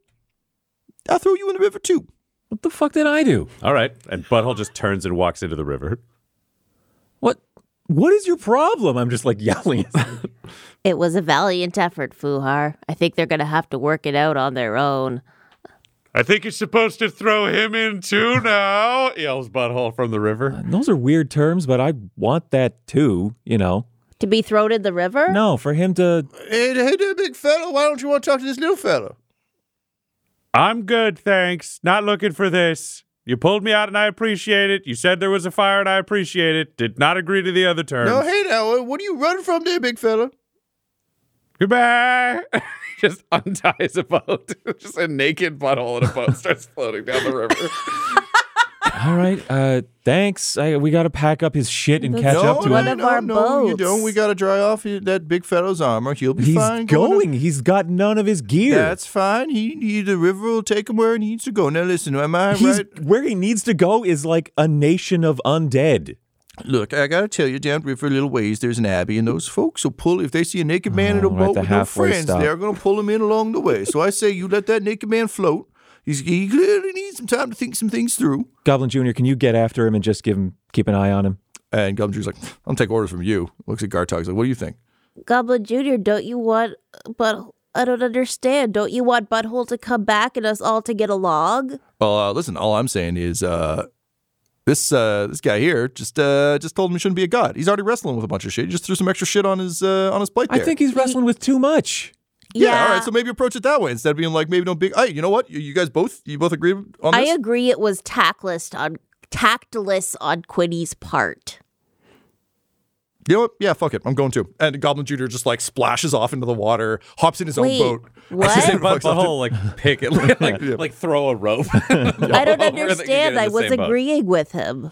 I'll throw you in the river too. What the fuck did I do? All right, and Butthole just turns and walks into the river. What? What is your problem? I'm just like yelling. It was a valiant effort, Fuhar. I think they're going to have to work it out on their own. I think you're supposed to throw him in too now, yells Butthole from the river. Uh, those are weird terms, but I want that too. You know, To be thrown in the river? no, for him to. Hey, hey there, big fella, why don't you want to talk to this little fella? I'm good, thanks. Not looking for this. You pulled me out and I appreciate it. You said there was a fire and I appreciate it. Did not agree to the other terms. No, hey now, uh, what are you running from there, big fella? Goodbye. just unties a boat. just a naked butthole in a boat starts floating down the river. All right. Uh, thanks. I, we got to pack up his shit and catch That's up to one him. of our no, you boats. don't. We got to dry off that big fellow's armor. He'll be He's fine. going. He's got none of his gear. That's fine. He, he the river will take him where he needs to go. Now listen, am I He's right? where he needs to go is like a nation of undead. Look, I gotta tell you, down river a little ways, there's an abbey, and those folks will pull if they see a naked man in a Oh, right, boat the with no halfway friends. stop. They're gonna pull him in along the way. So I say, you let that naked man float. He's, he clearly needs some time to think some things through. Goblin Junior, can you get after him and just give him keep an eye on him? And Goblin Jr.'s like, I'll take orders from you. Looks at Gartok. He's like, what do you think? Goblin Jr., don't you want but I don't understand. Don't you want Butthole to come back and us all to get along? Well, uh, listen, all I'm saying is uh, this uh, this guy here just uh, just told him he shouldn't be a god. He's already wrestling with a bunch of shit. He just threw some extra shit on his uh, on his plate I think he's wrestling with too much. Yeah, all right. So maybe approach it that way instead of being like maybe don't be. Hey, you know what? You, you guys both you both agree on I agree it was tactless on tactless on Quinny's part. You know what? Yeah, fuck it. I'm going to. And Goblin Junior just like splashes off into the water, hops in his Wait, own boat. what? Just But- fucks up Butthole like pick it, like like throw a rope. I don't understand. I was agreeing with him.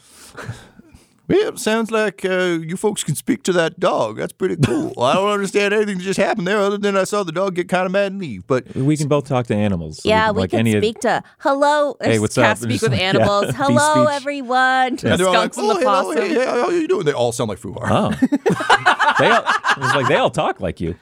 Yeah, sounds like uh, you folks can speak to that dog. That's pretty cool. I don't understand anything that just happened there, other than I saw the dog get kind of mad and leave. But We can both talk to animals. so yeah, can, we like can any of- speak to hello. Hey, what's Can't up? speak Just with like, yeah, animals. bee Hello, speech. everyone. and they're all like, Skunks the oh, hello, hey, hey, how are you doing? They all sound like Fubar. Oh, they all, it's like they all talk like you.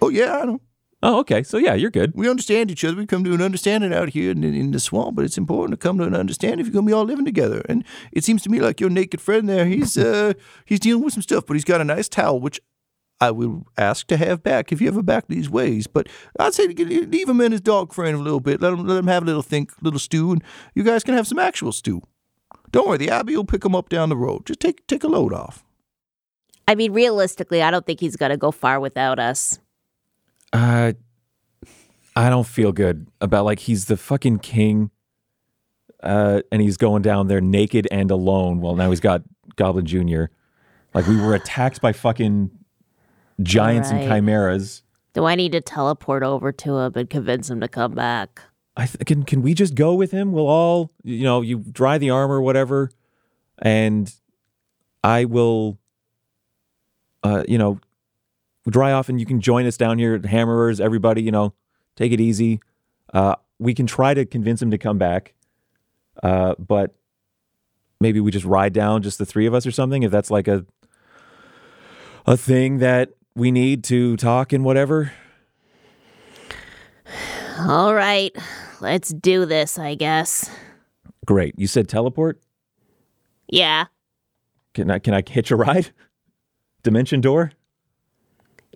Oh yeah, I know. Oh, okay. So yeah, you're good. We understand each other. We come to an understanding out here in, in the swamp, but it's important to come to an understanding if you're gonna be all living together. And it seems to me like your naked friend there, he's uh he's dealing with some stuff, but he's got a nice towel, which I will ask to have back if you ever back these ways. But I'd say get, leave him and his dog friend a little bit. Let him let him have a little think, little stew, and you guys can have some actual stew. Don't worry, the Abbey will pick him up down the road. Just take take a load off. I mean, realistically, I don't think he's gonna go far without us. Uh, I don't feel good about like he's the fucking king. Uh, and he's going down there naked and alone. Well, now he's got Goblin Junior. Like we were attacked by fucking giants and chimeras. Do I need to teleport over to him and convince him to come back? I th- can can we just go with him? We'll all you know you dry the armor, whatever, and I will. Uh, you know, dry off, and you can join us down here at Hammerers. Everybody, you know, take it easy. Uh, we can try to convince him to come back, uh, but maybe we just ride down, just the three of us or something. If that's like a a thing that we need to talk and whatever. All right, let's do this, I guess. Great. You said teleport. Yeah. Can I can I hitch a ride? Dimension door?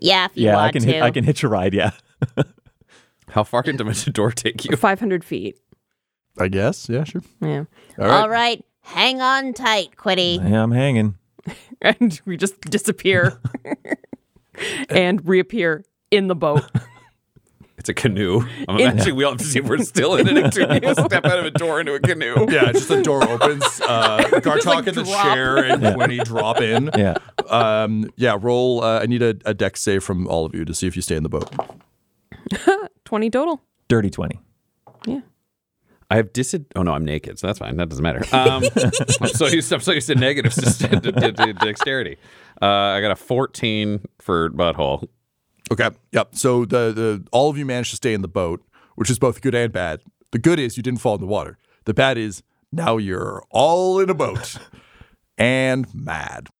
Yeah, if you yeah, want I can to. hit, I can hitch a ride, yeah. How far can Dimension Door take you? 500 feet. I guess. Yeah, sure. Yeah. All right. All right, hang on tight, Quiddy. Yeah, I'm hanging. And we just disappear and reappear in the boat. It's a canoe. I'm imagining we all have to see if we're still in it. You step out of a door into a canoe. Yeah, just the door opens. Uh, Gartok like, and the drop. chair and when he drop in. Yeah. Um, yeah, roll. Uh, I need a, a dex save from all of you to see if you stay in the boat. 20 total. Dirty 20. Yeah. I have disad. Oh no, I'm naked, so that's fine. That doesn't matter. Um, I'm so used. I'm so used to negatives to, to, to, to dexterity. Uh, I got a 14 for butthole. Okay. Yep. So the the all of you managed to stay in the boat, which is both good and bad. The good is you didn't fall in the water. The bad is now you're all in a boat and mad.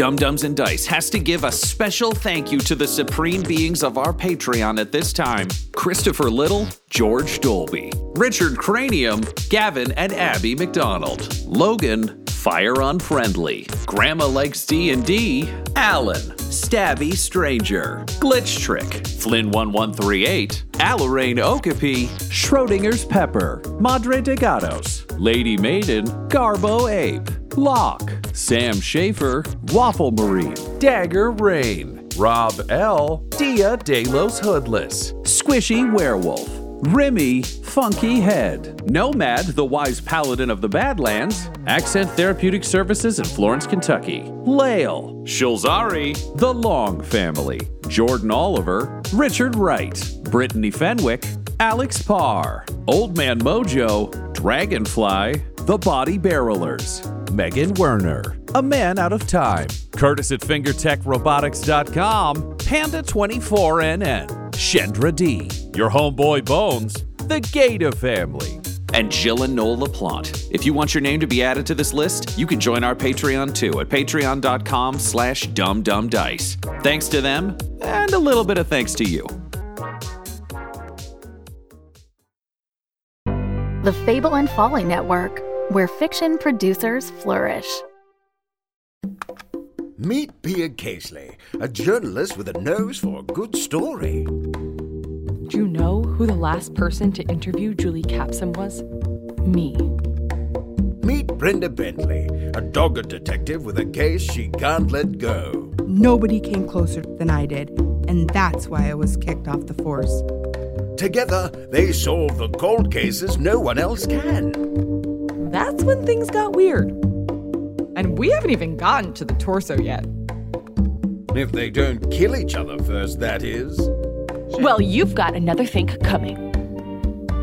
Dumb-Dumbs and Dice has to give a special thank you to the supreme beings of our Patreon at this time Christopher Little, George Dolby, Richard Cranium, Gavin and Abby McDonald, Logan, Fire Unfriendly, Grandma Likes D&D, Alan, Stabby Stranger, Glitch Trick, Flynn1138, Alarain Okapi, Schrodinger's Pepper, Madre de Gatos, Lady Maiden, Garbo Ape, Locke, Sam Schaefer, Waffle Marine, Dagger Rain, Rob L, Dia Delos Hoodless, Squishy Werewolf, Remy, Funky Head, Nomad, the wise paladin of the Badlands, Accent Therapeutic Services in Florence, Kentucky, Lael, Shulzari, The Long Family, Jordan Oliver, Richard Wright, Brittany Fenwick, Alex Parr, Old Man Mojo, Dragonfly, The Body Barrelers, Megan Werner, A Man Out of Time, Curtis at FingerTechRobotics.com, Panda24NN, Shendra D, Your Homeboy Bones, The Gata Family, and Jill and Noel LaPlante. If you want your name to be added to this list, you can join our Patreon too at patreon.com slash dumbdumbdice. Thanks to them, and a little bit of thanks to you. The Fable and Folly Network, where fiction producers flourish. Meet Pia Casely, a journalist with a nose for a good story. Do you know who the last person to interview Julie Capsum was? Me. Meet Brenda Bentley, a dogged detective with a case she can't let go. Nobody came closer than I did, and that's why I was kicked off the force. Together, they solve the cold cases no one else can. That's when things got weird. And we haven't even gotten to the torso yet. If they don't kill each other first, that is. Well, you've got another thing coming.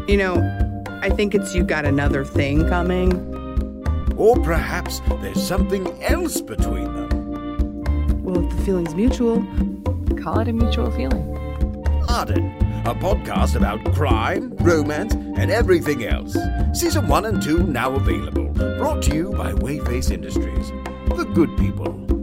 You know, I think it's you got another thing coming. Or perhaps there's something else between them. Well, if the feeling's mutual, Call it a mutual feeling. Arden, a podcast about crime, romance, and everything else. Season 1 and 2 now available. Brought to you by Wayface Industries. The good people.